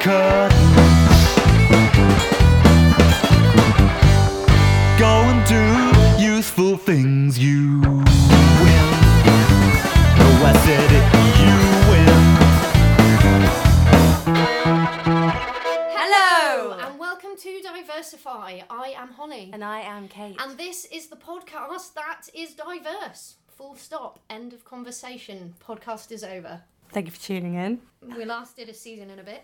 curtains. Go and do useful things. You win. Oh, I said it. You win. Hello, and welcome to Diversify. I am Holly, And I am Kate. and this is the podcast that is diverse. Full stop. End of conversation. Podcast is over. Thank you for tuning in. We last did a season in a bit.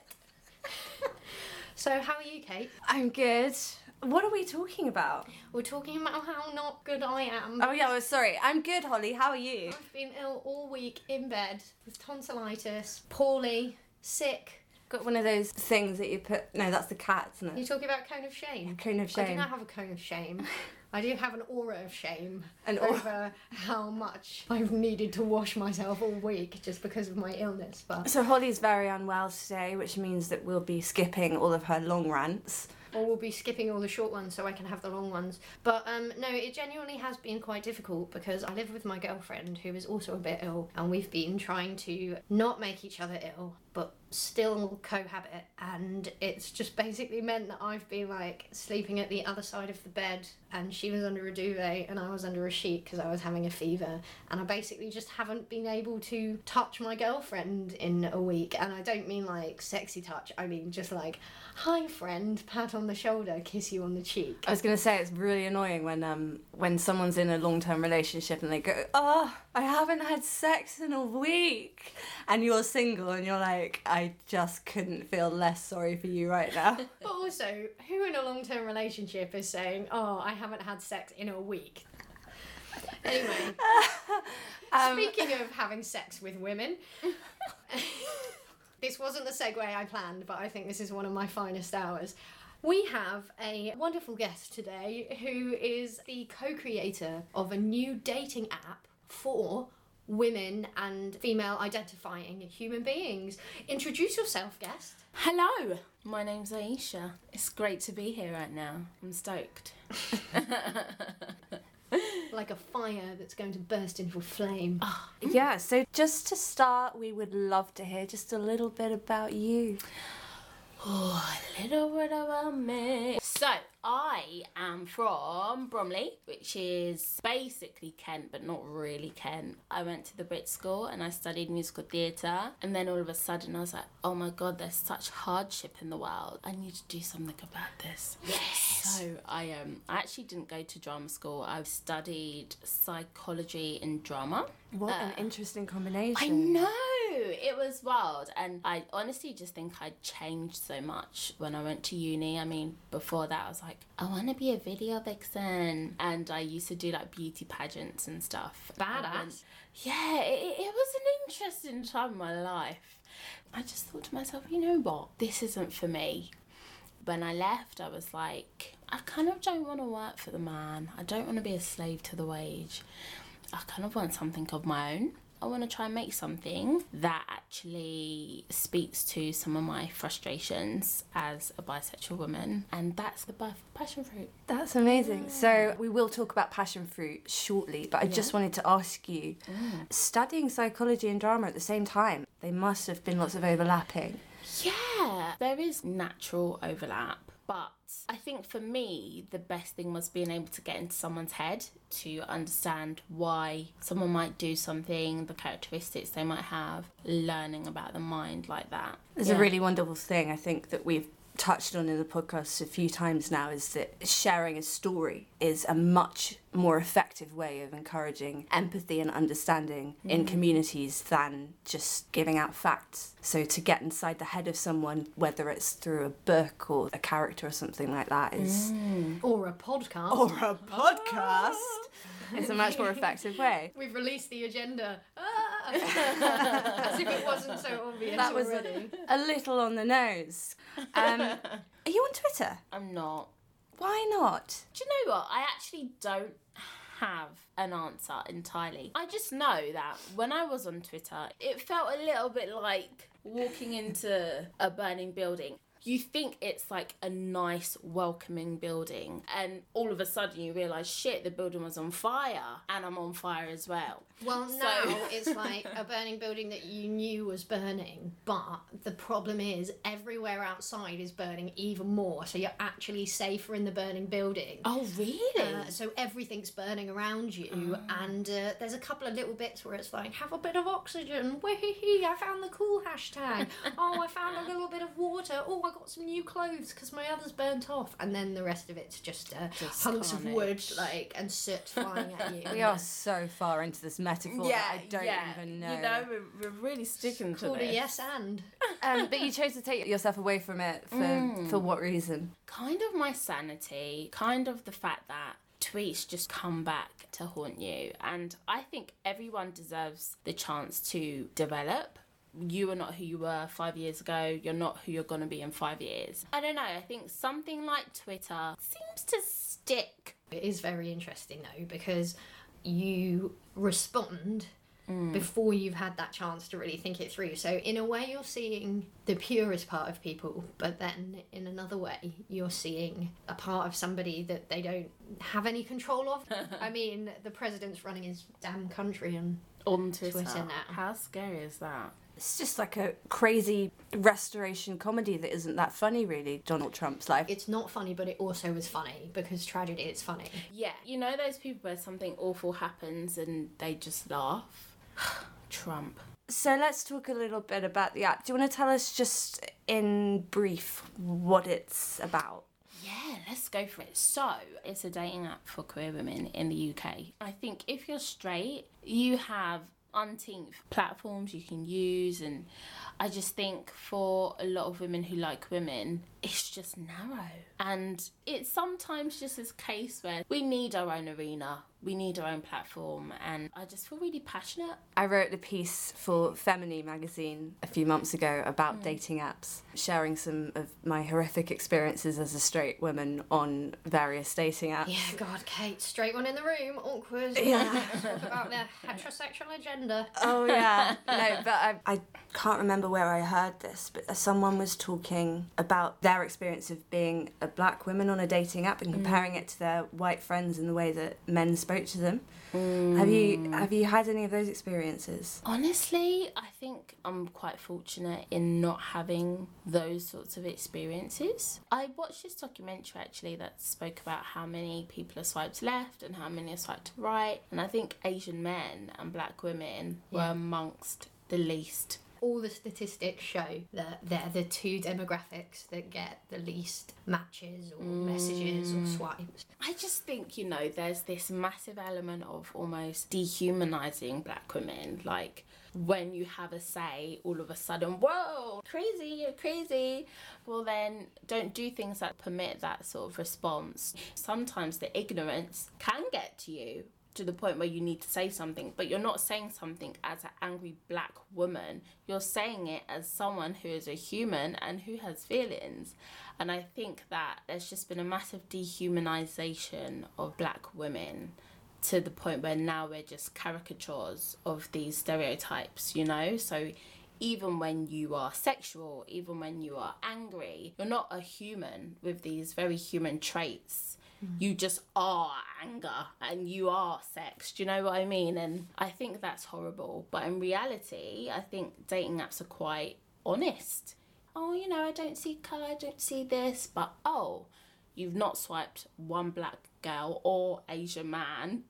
so, how are you, Kate? I'm good. What are we talking about? We're talking about how not good I am. Oh yeah, well, sorry. I'm good, Holly. How are you? I've been ill all week in bed with tonsillitis, poorly, sick. Got one of those things that you put. No, that's the cat, isn't You're talking about cone of shame. Cone of shame. I do not have a cone of shame. I do have an aura of shame An aura- over how much I've needed to wash myself all week just because of my illness. But So Holly's very unwell today, which means that we'll be skipping all of her long rants. or we'll be skipping all the short ones so I can have the long ones. But um, no, it genuinely has been quite difficult because I live with my girlfriend who is also a bit ill, and we've been trying to not make each other ill, but still cohabit. And it's just basically meant that I've been like sleeping at the other side of the bed, and she was under a duvet, and I was under a sheet because I was having a fever. And I basically just haven't been able to touch my girlfriend in a week. And I don't mean like sexy touch, I mean just like, hi friend, pat on the shoulder, kiss you on the cheek. I was gonna say it's really annoying when um when someone's in a long term relationship and they go, oh, I haven't had sex in a week, and you're single and you're like, I just couldn't feel less sorry for you right now. But also, who in a long term relationship is saying, oh, I haven't had sex in a week? Anyway, Um, speaking of having sex with women, this wasn't the segue I planned, but I think this is one of my finest hours. We have a wonderful guest today who is the co creator of a new dating app for women and female identifying human beings. Introduce yourself, guest. Hello, my name's Aisha. It's great to be here right now. I'm stoked. Like a fire that's going to burst into a flame. Ah, yeah, so just to start, we would love to hear just a little bit about you. Oh, a little bit about me. So, I am from Bromley, which is basically Kent, but not really Kent. I went to the Brit School and I studied musical theatre, and then all of a sudden I was like, oh my god, there's such hardship in the world. I need to do something about this. Yes. So I um I actually didn't go to drama school. I studied psychology and drama. What an interesting combination. I know it was wild, and I honestly just think I changed so much when I went to uni. I mean, before that, I was like, I want to be a video vixen, and I used to do like beauty pageants and stuff. Badass. yeah, it, it it was an interesting time in my life. I just thought to myself, you know what, this isn't for me. When I left, I was like, I kind of don't want to work for the man. I don't want to be a slave to the wage. I kind of want something of my own. I want to try and make something that actually speaks to some of my frustrations as a bisexual woman, and that's the birth of passion fruit. That's amazing. So we will talk about passion fruit shortly, but I just wanted to ask you, mm. studying psychology and drama at the same time, they must have been lots of overlapping. Yeah, there is natural overlap, but I think for me, the best thing was being able to get into someone's head to understand why someone might do something, the characteristics they might have, learning about the mind like that. It's Yeah. a really wonderful thing I think that we've touched on in the podcast a few times now is that sharing a story is a much more effective way of encouraging empathy and understanding in communities than just giving out facts. So to get inside the head of someone, whether it's through a book or a character or something like that, is Or a podcast. or a podcast. It's a much more effective way. We've released the agenda. Ah! As if it wasn't so obvious That was already. a little on the nose. Um, are you on Twitter? I'm not. Why not? Do you know what? I actually don't have an answer entirely. I just know that when I was on Twitter, it felt a little bit like walking into a burning building. You think it's like a nice, welcoming building, and all of a sudden you realise, shit, the building was on fire, and I'm on fire as well. Well, So- now it's like a burning building that you knew was burning, but the problem is everywhere outside is burning even more, so you're actually safer in the burning building. Oh, really? Uh, so everything's burning around you, and uh, there's a couple of little bits where it's like, have a bit of oxygen. Wee I found the cool hashtag. oh, I found a little bit of water. Oh, I got some new clothes because my other's burnt off. And then the rest of it's just, uh, Just hunks of wood, like, and soot flying at you. We are so far into this metaphor that I don't even know. You know, we're, we're really sticking to Called a this. yes and. um, but you chose to take yourself away from it for for what reason? kind of my sanity, kind of the fact that tweets just come back to haunt you. And I think everyone deserves the chance to develop. You are not who you were five years ago. You're not who you're going to be in five years. I don't know. I think something like Twitter seems to stick. It is very interesting though because you respond mm. before you've had that chance to really think it through. So in a way you're seeing the purest part of people, but then in another way you're seeing a part of somebody that they don't have any control of. I mean, the president's running his damn country and On Twitter. Twitter now. How scary is that? It's just like a crazy restoration comedy that isn't that funny, really. Donald Trump's life. it's not funny, but it also was funny because tragedy is funny. Yeah. You know those people where something awful happens and they just laugh? Trump. So let's talk a little bit about the app. Do you want to tell us just in brief what it's about? Yeah, let's go for it. So, it's a dating app for queer women in the UK. I think if you're straight, you have umpteen platforms you can use, and I just think for a lot of women who like women, it's just narrow. And it's sometimes just this case where we need our own arena, we need our own platform, and I just feel really passionate. I wrote a piece for Femini magazine a few months ago about mm. dating apps, sharing some of my horrific experiences as a straight woman on various dating apps. Yeah, God, Kate, straight one in the room, awkward. Yeah. Talk about their heterosexual agenda. Oh yeah, no, but I, I can't remember where I heard this, but someone was talking about their experience of being a black woman on a dating app and mm. comparing it to their white friends and the way that men spoke to them. Have you hmm. have you had any of those experiences? Honestly, I think I'm quite fortunate in not having those sorts of experiences. I watched this documentary actually that spoke about how many people are swiped left and how many are swiped right, and I think Asian men and black women were amongst the least. All the statistics show that they're the two demographics that get the least matches or messages or mm. swipes. I just think, you know, there's this massive element of almost dehumanizing black women. Like when you have a say, all of a sudden, whoa, crazy, you're crazy. Well, then don't do things that permit that sort of response. Sometimes the ignorance can get to you to the point where you need to say something, but you're not saying something as an angry black woman. You're saying it as someone who is a human and who has feelings. And I think that there's just been a massive dehumanization of black women to the point where now we're just caricatures of these stereotypes, you know? So even when you are sexual, even when you are angry, you're not a human with these very human traits. You just are anger and you are sex. Do you know what I mean? And I think that's horrible. But in reality, I think dating apps are quite honest. Oh, you know, I don't see colour, I don't see this, but oh, you've not swiped one black girl or Asian man.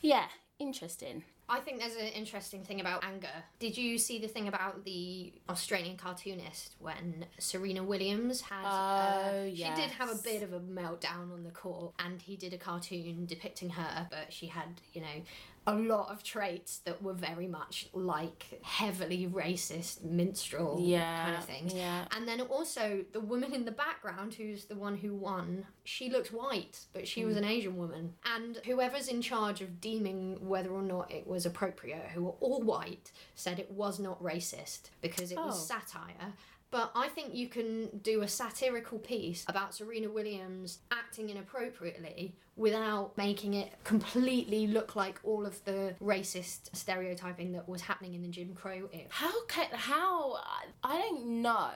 Yeah, interesting. I think there's an interesting thing about anger. Did you see the thing about the Australian cartoonist when Serena Williams had? uh, Oh, She did have a bit of a meltdown on the court, and he did a cartoon depicting her, but she had, you know, a lot of traits that were very much like heavily racist minstrel Yeah, kind of things. yeah. And then also the woman in the background, who's the one who won, she looked white, but she was Mm. an Asian woman. And whoever's in charge of deeming whether or not it was appropriate, who were all white, said it was not racist because it Oh. was satire. But I think you can do a satirical piece about Serena Williams acting inappropriately without making it completely look like all of the racist stereotyping that was happening in the Jim Crow era. How can how I don't know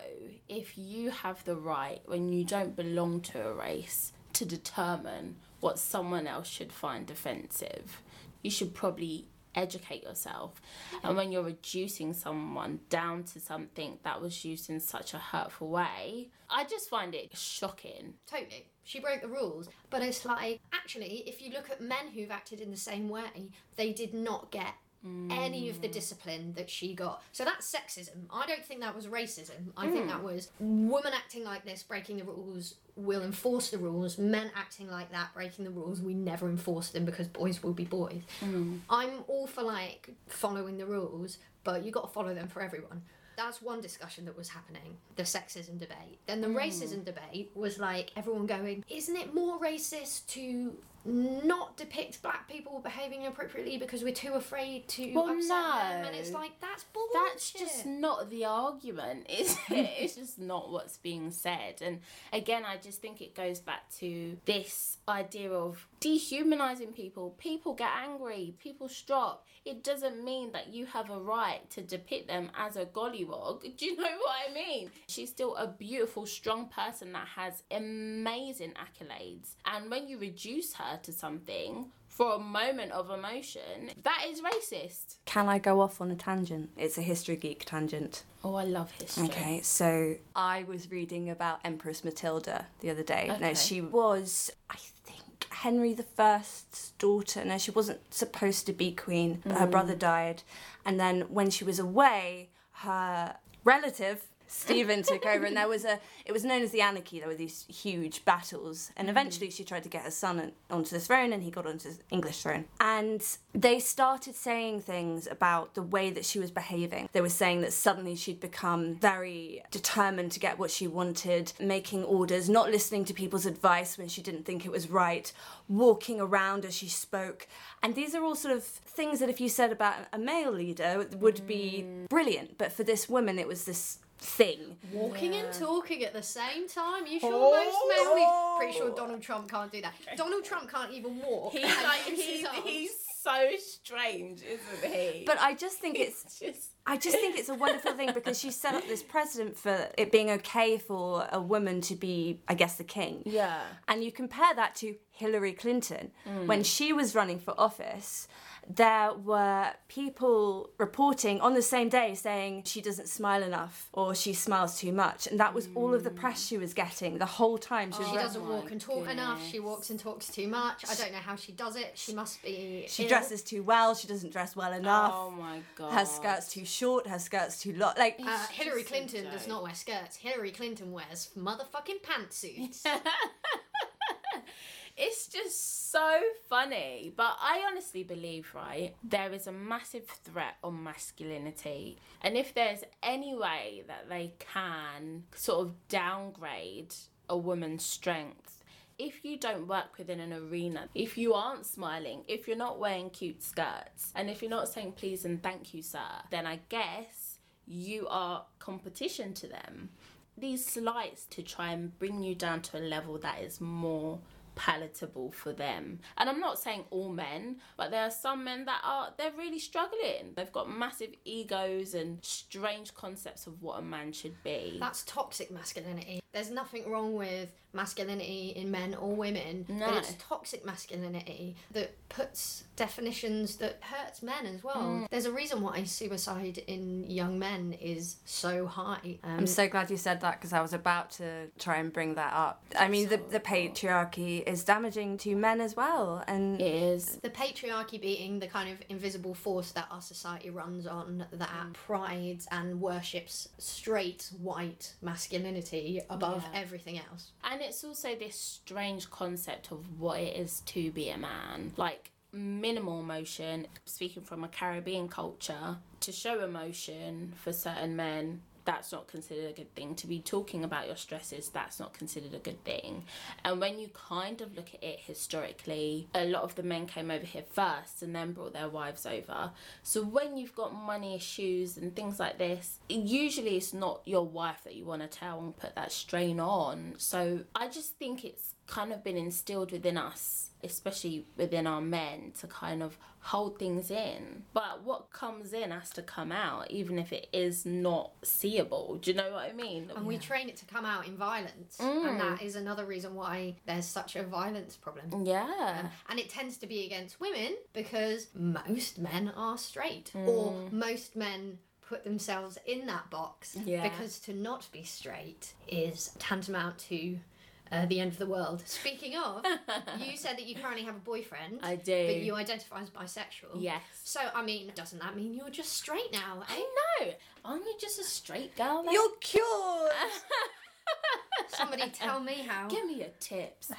if you have the right when you don't belong to a race to determine what someone else should find offensive. You should probably educate yourself. And when you're reducing someone down to something that was used in such a hurtful way, I just find it shocking. Totally. She broke the rules. But it's like, actually, if you look at men who've acted in the same way, they did not get any of the discipline that she got. So that's sexism. I don't think that was racism. I think that hmm. was women acting like this, breaking the rules, will enforce the rules. Men acting like that, breaking the rules, we never enforce them because boys will be boys. Hmm. I'm all for like following the rules, but you got to follow them for everyone. That's one discussion that was happening, the sexism debate. Then the hmm. racism debate was like everyone going, isn't it more racist to not depict black people behaving inappropriately because we're too afraid to Well, upset them? And it's like, that's bullshit. That's just not the argument, is it? it's just not what's being said. And again, I just think it goes back to this idea of dehumanizing people. People get angry, people stop. It doesn't mean that you have a right to depict them as a gollywog. Do you know what I mean? She's still a beautiful, strong person that has amazing accolades. And when you reduce her to something for a moment of emotion, that is racist. Can I go off on a tangent? It's a history geek tangent. Oh, I love history. Okay, so I was reading about Empress Matilda the other day. No, she was, I think, Henry the First's daughter. No, she wasn't supposed to be queen, but her mm. brother died. And then when she was away, her relative Stephen took over, and there was a. It was known as the Anarchy. There were these huge battles, and mm-hmm. eventually she tried to get her son onto the throne, and he got onto the English throne. And they started saying things about the way that she was behaving. They were saying that suddenly she'd become very determined to get what she wanted, making orders, not listening to people's advice when she didn't think it was right, walking around as she spoke. And these are all sort of things that if you said about a male leader would be mm. brilliant, but for this woman it was this thing. Walking and talking at the same time. You sure oh, most men we pretty sure Donald Trump can't do that. Donald Trump can't even walk. He's like he's, he's so strange, isn't he? But I just think it's it's just I just think it's a wonderful thing because she set up this precedent for it being okay for a woman to be, I guess, the king. yeah. And you compare that to Hillary Clinton. When mm. she was running for office, there were people reporting on the same day saying she doesn't smile enough or she smiles too much. And that was all of the press she was getting the whole time she was She running. doesn't walk and talk enough. She walks and talks too much. I don't know how she does it. She must be. She ill. dresses too well, she doesn't dress well enough. Oh my god. Her skirt's too short, her skirt's too long. Like, Uh, Hillary Clinton does not wear skirts. Hillary Clinton wears motherfucking pantsuits. It's just so funny. But I honestly believe, right, there is a massive threat on masculinity. And if there's any way that they can sort of downgrade a woman's strength, if you don't work within an arena, if you aren't smiling, if you're not wearing cute skirts, and if you're not saying please and thank you, sir, then I guess you are competition to them. These slights to try and bring you down to a level that is more palatable for them. And I'm not saying all men, but there are some men that are they're really struggling. They've got massive egos and strange concepts of what a man should be. That's toxic masculinity. There's nothing wrong with masculinity in men or women, No. but it's toxic masculinity that puts definitions that hurts men as well. Mm. There's a reason why suicide in young men is so high. Um, I'm so glad you said that because I was about to try and bring that up. I mean, the, the patriarchy is damaging to men as well. And it is the patriarchy being the kind of invisible force that our society runs on that Mm. prides and worships straight white masculinity above Yeah. everything else. And it's also this strange concept of what it is to be a man. Like minimal emotion, speaking from a Caribbean culture, to show emotion for certain men that's not considered a good thing. To be talking about your stresses, that's not considered a good thing. And when you kind of look at it historically, a lot of the men came over here first and then brought their wives over. So when you've got money issues and things like this, usually it's not your wife that you want to tell and put that strain on. So I just think it's kind of been instilled within us, especially within our men, to kind of hold things in. But what comes in has to come out, even if it is not seeable. Do you know what I mean? And we train it to come out in violence. And mm. that is another reason why there's such a violence problem. yeah. Um, and it tends to be against women because most men are straight. Mm. Or most men put themselves in that box Yeah. because to not be straight is tantamount to uh, the end of the world. Speaking of, you said that you currently have a boyfriend. I do. But you identify as bisexual. Yes. So, I mean, doesn't that mean you're just straight now? Eh? I know. Aren't you just a straight girl? Then? You're cured. Somebody tell me how. Give me your tips.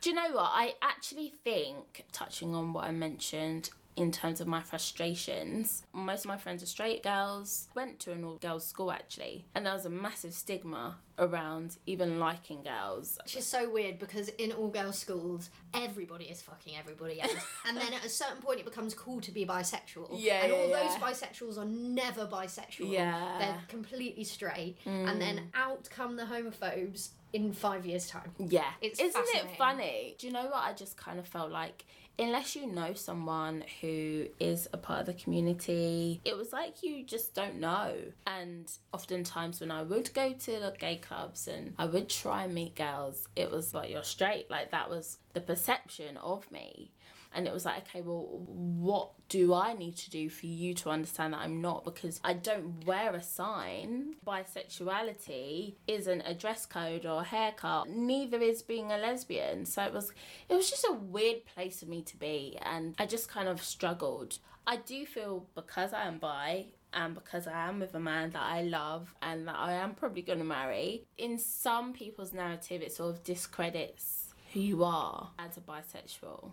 Do you know what? I actually think, touching on what I mentioned in terms of my frustrations, most of my friends are straight girls, went to an all girls school actually, and there was a massive stigma around even liking girls. Which is so weird because in all girls schools, everybody is fucking everybody else. and then at a certain point, it becomes cool to be bisexual. Yeah, And all yeah, those bisexuals are never bisexual. Yeah. Mm. They're completely straight. And then out come the homophobes in five years' time. Yeah. It's Isn't it funny? Do you know what I just kind of felt like? Unless you know someone who is a part of the community, it was like you just don't know. And oftentimes, when I would go to the gay clubs and I would try and meet girls, it was like, you're straight. Like, that was the perception of me. And it was like, okay, well, what do I need to do for you to understand that I'm not? Because I don't wear a sign. Bisexuality isn't a dress code or a haircut. Neither is being a lesbian. So it was, it was just a weird place for me to be, and I just kind of struggled. I do feel because I am bi and because I am with a man that I love and that I am probably going to marry, in some people's narrative, it sort of discredits who you are as a bisexual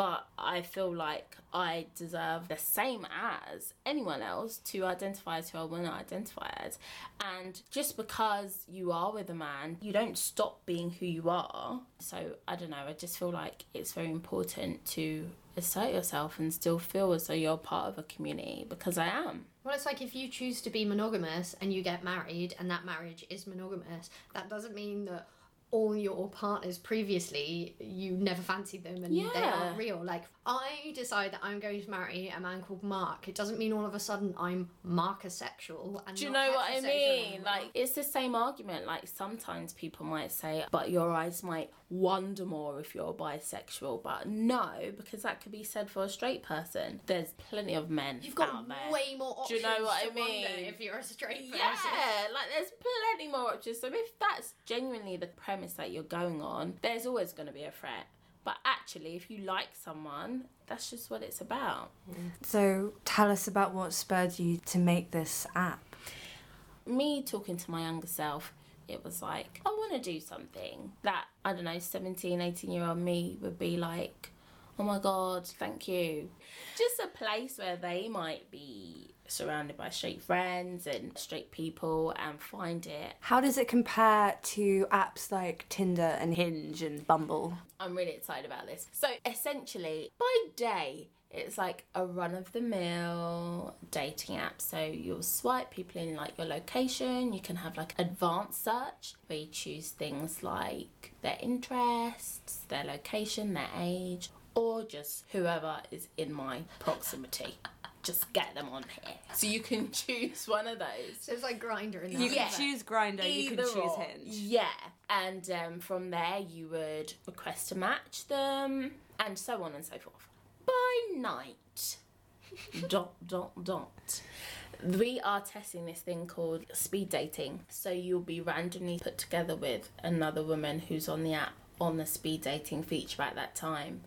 but I feel like I deserve the same as anyone else to identify as who I want to identify as. And just because you are with a man, you don't stop being who you are. So I don't know, I just feel like it's very important to assert yourself and still feel as though you're part of a community because I am. Well, it's like if you choose to be monogamous and you get married and that marriage is monogamous, that doesn't mean that all your partners previously you never fancied them and they aren't real. Like I decide that I'm going to marry a man called Mark. It doesn't mean all of a sudden I'm Marcosexual and Do you know what I mean? Like, it's the same argument. Like, sometimes people might say, but your eyes might wonder more if you're bisexual. But no, because that could be said for a straight person. There's plenty of men You've got way more options. Do you know what I mean? if you're a straight person. Yeah, like there's plenty more options. So if that's genuinely the premise that you're going on, there's always going to be a threat. But actually, if you like someone, that's just what it's about. So tell us about what spurred you to make this app. me talking to my younger self, it was like, I want to do something that, I don't know, 17, 18 year old me would be like, oh my God, thank you. Just a place where they might be surrounded by straight friends and straight people and find it. How does it compare to apps like Tinder and Hinge and Bumble? I'm really excited about this. So essentially, by day, it's like a run of the mill dating app. So you'll swipe people in like your location. You can have like advanced search where you choose things like their interests, their location, their age, or just whoever is in my proximity. Just get them on here. So you can choose one of those. So it's like Grindr in that. You Yeah. can choose Grindr, you can choose or. Hinge. Yeah, and um, from there you would request to match them, and so on and so forth. By night, dot dot dot. We are testing this thing called speed dating. So you'll be randomly put together with another woman who's on the app on the speed dating feature at that time.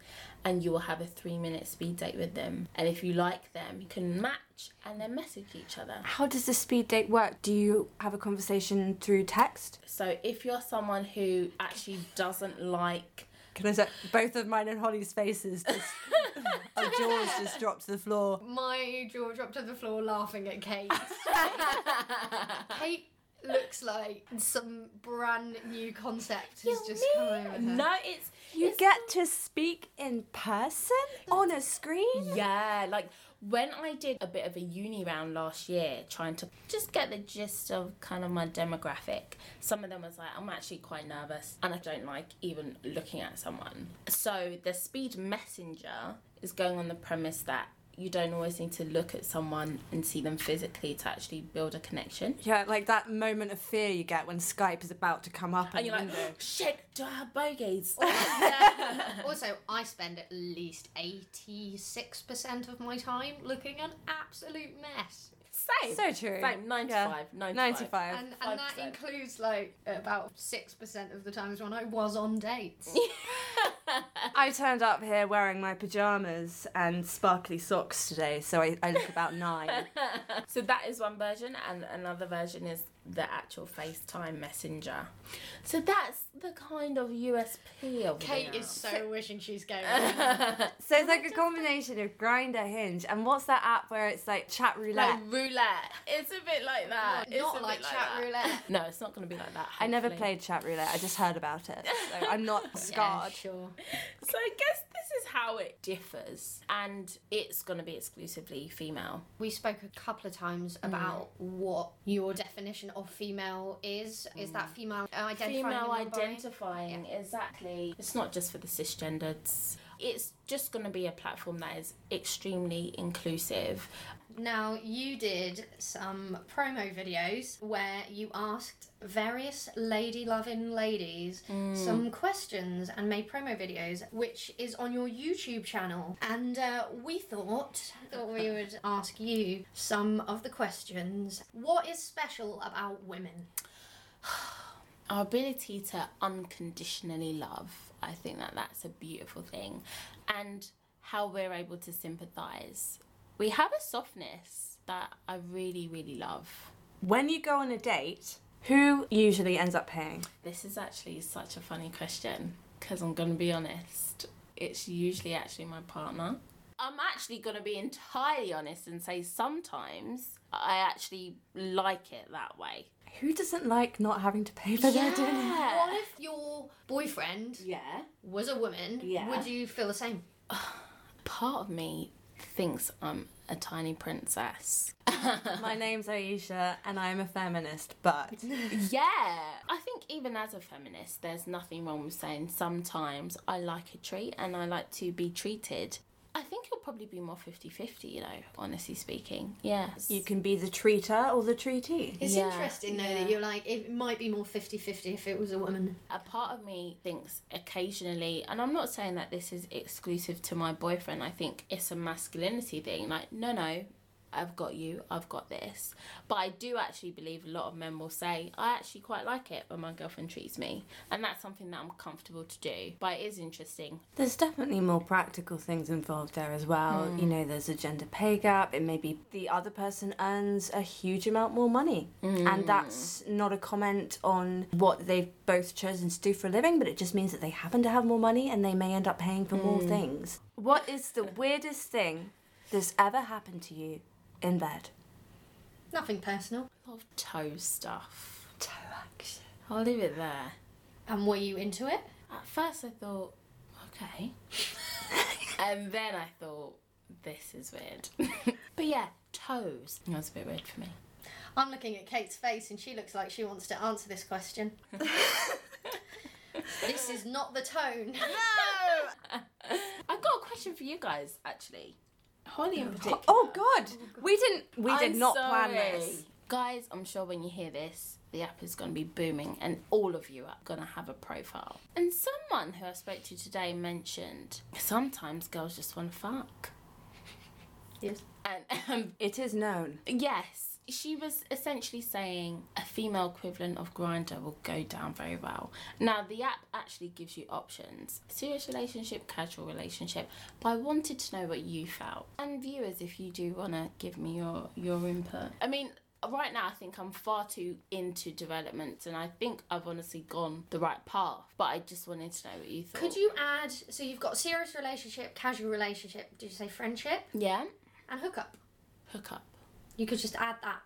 And you will have a three minute speed date with them. And if you like them, you can match and then message each other. How does the speed date work? Do you have a conversation through text? So if you're someone who actually doesn't like Can I say both of mine and Holly's faces just our jaws just dropped to the floor. My jaw dropped to the floor laughing at Kate. Kate looks like some brand new concept has You just come over her. No, it's You get to speak in person on a screen? Yeah, like when I did a bit of a uni round last year, trying to just get the gist of kind of my demographic, some of them was like, I'm actually quite nervous and I don't like even looking at someone. So the speed messenger is going on the premise that you don't always need to look at someone and see them physically to actually build a connection. Yeah, like that moment of fear you get when Skype is about to come up And in you're like, window. Oh, shit, do I have bogeys? Also, I spend at least 86% of my time looking an absolute mess. Same. So true. Same, 95, Yeah. 95. 95. And, and that includes like about 6% of the times when I was on dates. I turned up here wearing my pajamas and sparkly socks today, so I, I look about nine. So that is one version, and another version is the actual FaceTime messenger. So that's the kind of USP of Kate is app. so wishing she's going. So it's like a combination of Grindr, Hinge, and what's that app where it's like chat roulette? like roulette. It's a bit like that. It's Not bit like chat that. roulette. No, it's not going to be like that. I never played chat roulette. I just heard about it, so I'm not scarred. Yeah, sure. So I guess this is how it differs, and it's going to be exclusively female. We spoke a couple of times mm. about what your definition of female is. Is that mm. female identifying? Female identifying, exactly. It's not just for the cisgendered. It's just going to be a platform that is extremely inclusive. Now, you did some promo videos where you asked various lady loving ladies some questions and made promo videos, which is on your YouTube channel. And uh, we thought that we would ask you some of the questions. What is special about women? our ability to unconditionally love i think that that's a beautiful thing and how we're able to sympathize we have a softness that i really really love When you go on a date, who usually ends up paying? this is actually such a funny question because i'm going to be honest it's usually actually my partner i'm actually going to be entirely honest and say sometimes i actually like it that way Who doesn't like not having to pay for their dinner? What if your boyfriend yeah was a woman? Yeah. Would you feel the same? part of me thinks i'm a tiny princess My name's Aisha and I'm a feminist, but Yeah, I think even as a feminist, there's nothing wrong with saying sometimes I like a treat and I like to be treated. I think it'll probably be more 50 50, you know, honestly speaking. Yes. you can be the treater or the treatee. It's Yeah, interesting though yeah. that you're like, it might be more 50 50 if it was a woman. a part of me thinks occasionally, and I'm not saying that this is exclusive to my boyfriend, I think it's a masculinity thing. Like, no, no, I've got you, I've got this. But I do actually believe a lot of men will say, I actually quite like it when my girlfriend treats me. And that's something that I'm comfortable to do. But it is interesting. There's definitely more practical things involved there as well. Hmm. You know, there's a gender pay gap. It may be the other person earns a huge amount more money. And hmm. that's not a comment on what they've both chosen to do for a living, but it just means that they happen to have more money and they may end up paying for more hmm. things. What is the weirdest thing that's ever happened to you in bed? Nothing personal. A lot of toe stuff. Toe action. I'll leave it there. And were you into it? At first I thought, okay. and then I thought, this is weird. but yeah, toes. That was a bit weird for me. I'm looking at Kate's face and she looks like she wants to answer this question. this is not the tone. No! I've got a question for you guys, actually. Holly in particular. Oh God, we didn't. We did I'm not plan this. Guys, I'm sure when you hear this, the app is going to be booming and all of you are going to have a profile. And someone who I spoke to today mentioned sometimes girls just want to fuck. Yes. And um, It is known. yes, she was essentially saying a female equivalent of Grindr will go down very well. Now, the app actually gives you options serious relationship, casual relationship, but I wanted to know what you felt. And viewers, if you do want to give me your, your input. I mean, right now I think I'm far too into development and I think I've honestly gone the right path, but I just wanted to know what you thought. Could you add, so you've got serious relationship, casual relationship, did you say friendship, Yeah? and hookup? Hook up. You could just add that.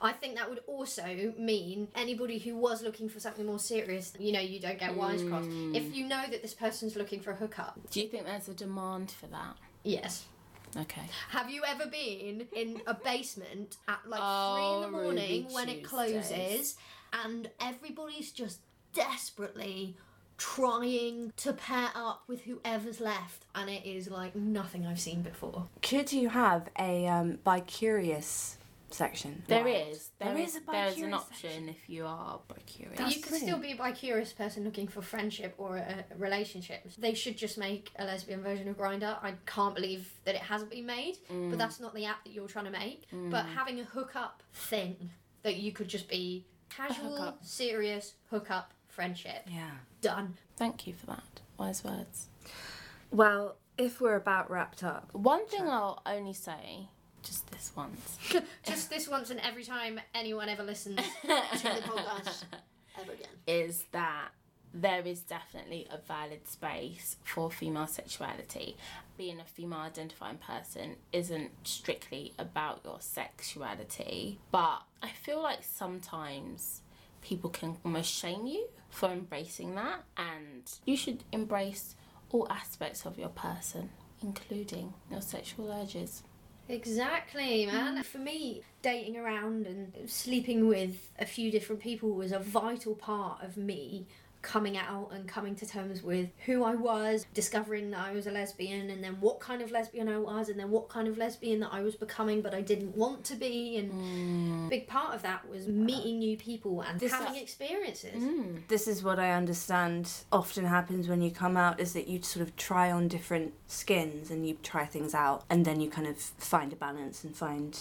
I think that would also mean anybody who was looking for something more serious, you know, you don't get wisecracks. Hmm. If you know that this person's looking for a hookup, Do you think there's a demand for that? yes. Okay. Have you ever been in a basement at like Oh, three in the morning Ruby when it closes and everybody's just desperately trying to pair up with whoever's left and it is like nothing I've seen before? Could you have a um, bi curious section? There Right. is. There there is is. a There is an option if you are bi curious. That's you could still be a bi-curious person looking for friendship or a, a relationship. They should just make a lesbian version of Grindr. I can't believe that it hasn't been made, Mm. but that's not the app that you're trying to make. But having a hookup thing that you could just be casual, hookup. serious hookup friendship Yeah. done. Thank you for that. Wise words. Well, if we're about wrapped up, One thing I'll only say, just this once. just this once, and every time anyone ever listens to the podcast ever again. is that there is definitely a valid space for female sexuality. Being a female identifying person isn't strictly about your sexuality, but I feel like sometimes people can almost shame you for embracing that, and you should embrace all aspects of your person, including your sexual urges. Exactly, man. Mm. For me, dating around and sleeping with a few different people was a vital part of me coming out and coming to terms with who I was, discovering that I was a lesbian, and then what kind of lesbian I was, and then what kind of lesbian that I was becoming, but I didn't want to be. And a big part of that was meeting new people and This- having experiences. Mm. this is what I understand often happens when you come out is that you sort of try on different skins and you try things out and then you kind of find a balance and find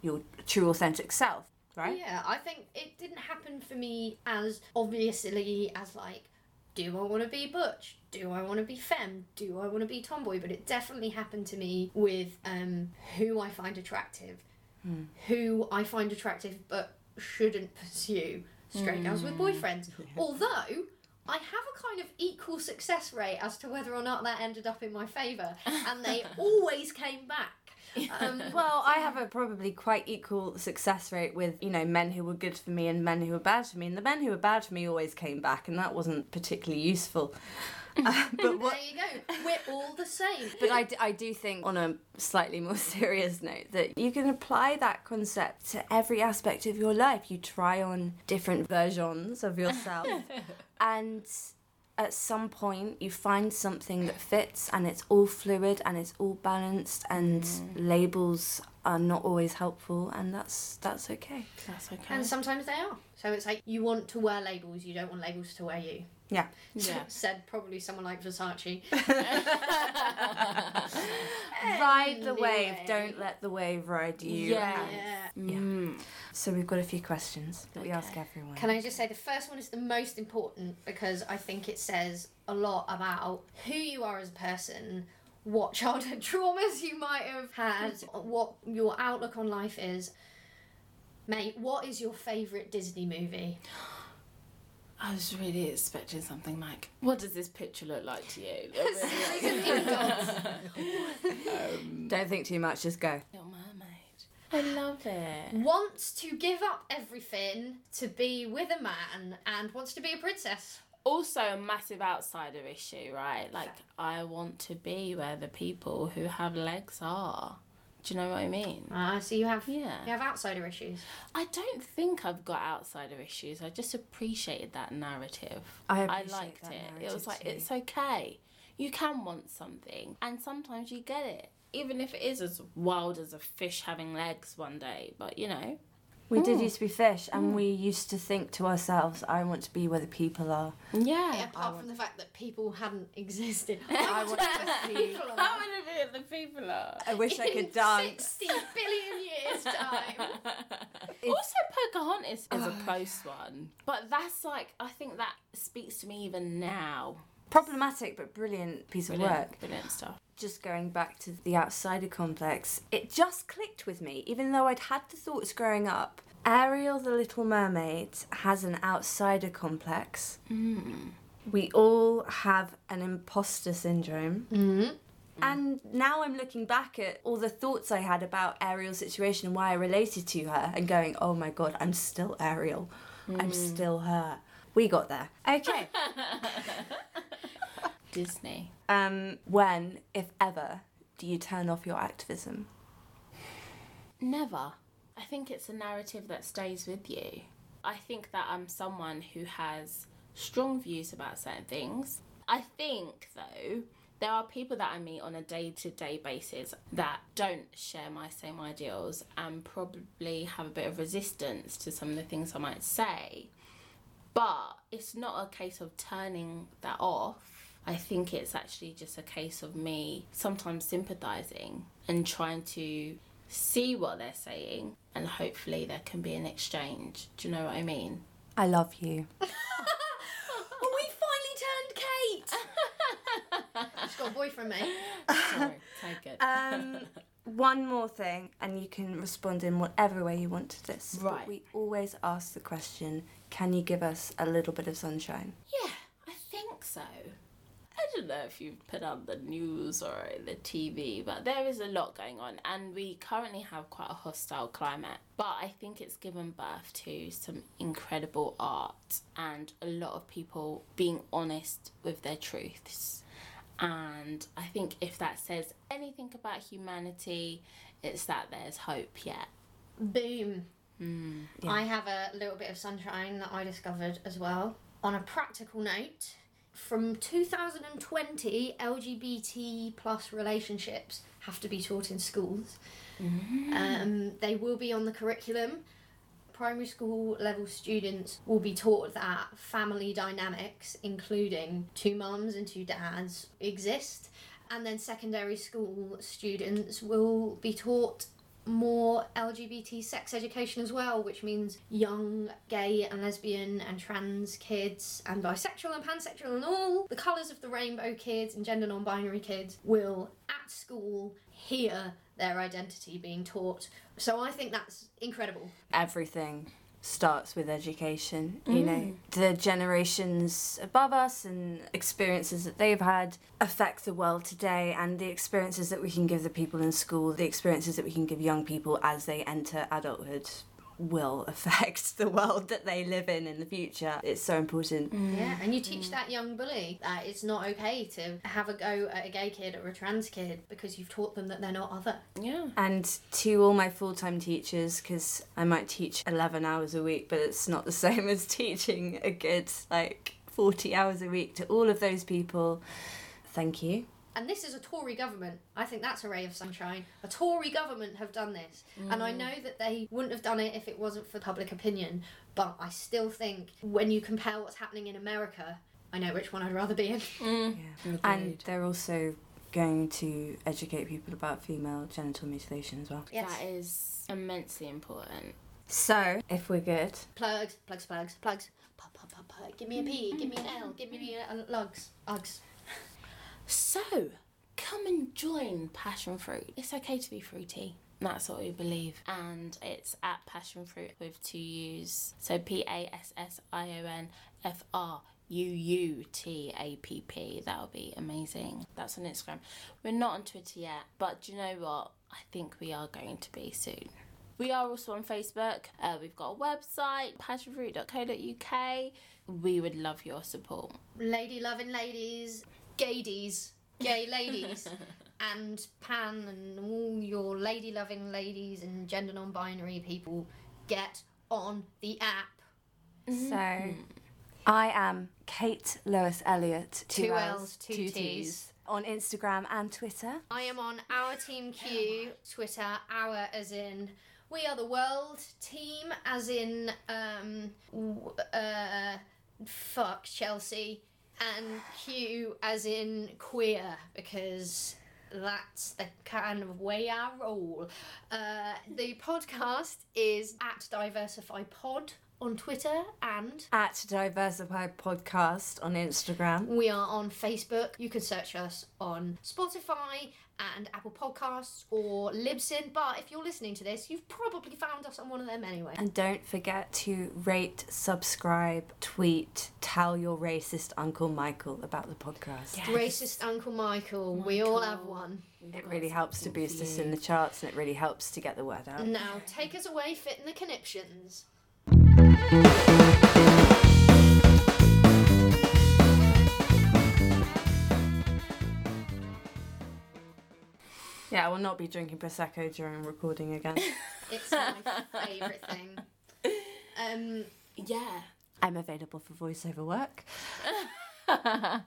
your true authentic self, right? Yeah, I think it didn't happen for me as obviously as like, do I want to be butch? Do I want to be femme? Do I want to be tomboy? But it definitely happened to me with um, who I find attractive, who I find attractive but shouldn't pursue straight girls with boyfriends. Although. I have a kind of equal success rate as to whether or not that ended up in my favour, and they always came back. Um, Well, I have a probably quite equal success rate with, you know, men who were good for me and men who were bad for me. And the men who were bad for me always came back, and that wasn't particularly useful. Uh, but what, there you go. We're all the same. but I, d- I do think, on a slightly more serious note, that you can apply that concept to every aspect of your life. You try on different versions of yourself, and at some point you find something that fits, and it's all fluid and it's all balanced, and mm. labels are not always helpful, and that's that's okay. That's okay. And sometimes they are. So it's like you want to wear labels, you don't want labels to wear you. Yeah. Yeah. Said probably someone like Versace. Ride the wave. Don't let the wave ride you. Yeah. And- Yeah. Mm. So we've got a few questions that we ask everyone. Can I just say the first one is the most important because I think it says a lot about who you are as a person, what childhood traumas you might have had, what your outlook on life is. Mate, what is your favourite Disney movie? I was really expecting something like, "What does this picture look like to you?" Oh Don't think too much. Just go. Little Mermaid. I love it. wants to give up everything to be with a man and wants to be a princess. Also, a massive outsider issue, right? Like, I want to be where the people who have legs are. Do you know what I mean? Ah, so you have Yeah. you have outsider issues. I don't think I've got outsider issues. I just appreciated that narrative. I appreciate liked that it. It was like too. it's okay. You can want something, and sometimes you get it, even if it is as wild as a fish having legs one day. But you know, We did oh. used to be fish, and mm. we used to think to ourselves, "I want to be where the people are." yeah. Apart from the fact that people hadn't existed. I want to be. People are- How many of the people are? I wish I could dance. 60 billion years time. also, Pocahontas is a oh. close one, but that's like I think that speaks to me even now. Problematic, but brilliant piece of Brilliant, work. brilliant stuff. Just going back to the outsider complex, it just clicked with me, even though I'd had the thoughts growing up. Ariel, the Little Mermaid, has an outsider complex. We all have an imposter syndrome. Mm-hmm. And now I'm looking back at all the thoughts I had about Ariel's situation and why I related to her and going, oh my god, I'm still Ariel. I'm still her. We got there. Okay. Disney. um, when, if ever, do you turn off your activism? Never. I think it's a narrative that stays with you. I think that I'm someone who has strong views about certain things. I think, though, there are people that I meet on a day to day basis that don't share my same ideals and probably have a bit of resistance to some of the things I might say. But it's not a case of turning that off. I think it's actually just a case of me sometimes sympathizing and trying to see what they're saying and hopefully there can be an exchange. Do you know what I mean? I love you. Oh, we finally turned Kate! She's got a boyfriend, mate. Sorry, take it. Um, one more thing, and you can respond in whatever way you want to this. but Right. we always ask the question can you give us a little bit of sunshine? Yeah, I think so. I don't know if you've put on the news or the TV, but there is a lot going on, and we currently have quite a hostile climate. But I think it's given birth to some incredible art and a lot of people being honest with their truths. And I think if that says anything about humanity, it's that there's hope yet. Boom. Hmm. I have a little bit of sunshine that I discovered as well. On a practical note, from 2020, LGBT plus relationships have to be taught in schools. Um, they will be on the curriculum. Primary school level students will be taught that family dynamics, including two mums and two dads, exist. And then secondary school students will be taught more LGBT sex education as well, which means young gay and lesbian and trans kids and bisexual and pansexual and all the colours of the rainbow kids and gender non binary kids will at school hear their identity being taught. So I think that's incredible. Everything starts with education. You know, mm. the generations above us and experiences that they've had affect the world today, and the experiences that we can give the people in school, the experiences that we can give young people as they enter adulthood. Will affect the world that they live in in the future. It's so important. Mm. Yeah, and you teach mm. that young bully that it's not okay to have a go at a gay kid or a trans kid because you've taught them that they're not other. Yeah. And to all my full time teachers, because I might teach 11 hours a week, but it's not the same as teaching a good like 40 hours a week, to all of those people, thank you. And this is a Tory government. I think that's a ray of sunshine. A Tory government have done this. And I mm. know that they wouldn't have done it if it wasn't for public opinion. But I still think when you compare what's happening in America, I know which one I'd rather be in. Mm. And they're also going to educate people about female genital mutilation as well. Yes. That is immensely important. So, if we're good, Plugs, plugs, plugs, plugs. Give me a P, give me an L, give me a a lugs, Uggs. So, come and join Passion Fruit. It's okay to be fruity. That's what we believe. And it's at Passion Fruit with two U's. So P A S S I O N F R U U T A P P. That would be amazing. That's on Instagram. We're not on Twitter yet, but do you know what? I think we are going to be soon. We are also on Facebook. Uh, we've got a website, passionfruit.co.uk. We would love your support. Lady loving ladies, gaydies, gay ladies, and pan and all your lady loving ladies and gender non binary people get on the app. so I am Kate Lois Elliott, Two L's, two T's. on Instagram and Twitter. I am on our team Q, Twitter, our as in we are the world, team as in um uh fuck Chelsea, and Q as in queer because that's the kind of way I roll. Uh, the podcast is at Diversify Pod on Twitter and At Diversify Podcast on Instagram. We are on Facebook. You can search us on Spotify and Apple Podcasts or Libsyn. But if you're listening to this, you've probably found us on one of them anyway. And don't forget to rate, subscribe, tweet, tell your racist Uncle Michael about the podcast. Racist Uncle Michael, we all have one. It really helps to boost us in the charts and it really helps to get the word out. Now, take us away, fitting the conniptions. Yeah, I will not be drinking Prosecco during recording again. It's my favourite thing. Um, Yeah. I'm available for voiceover work.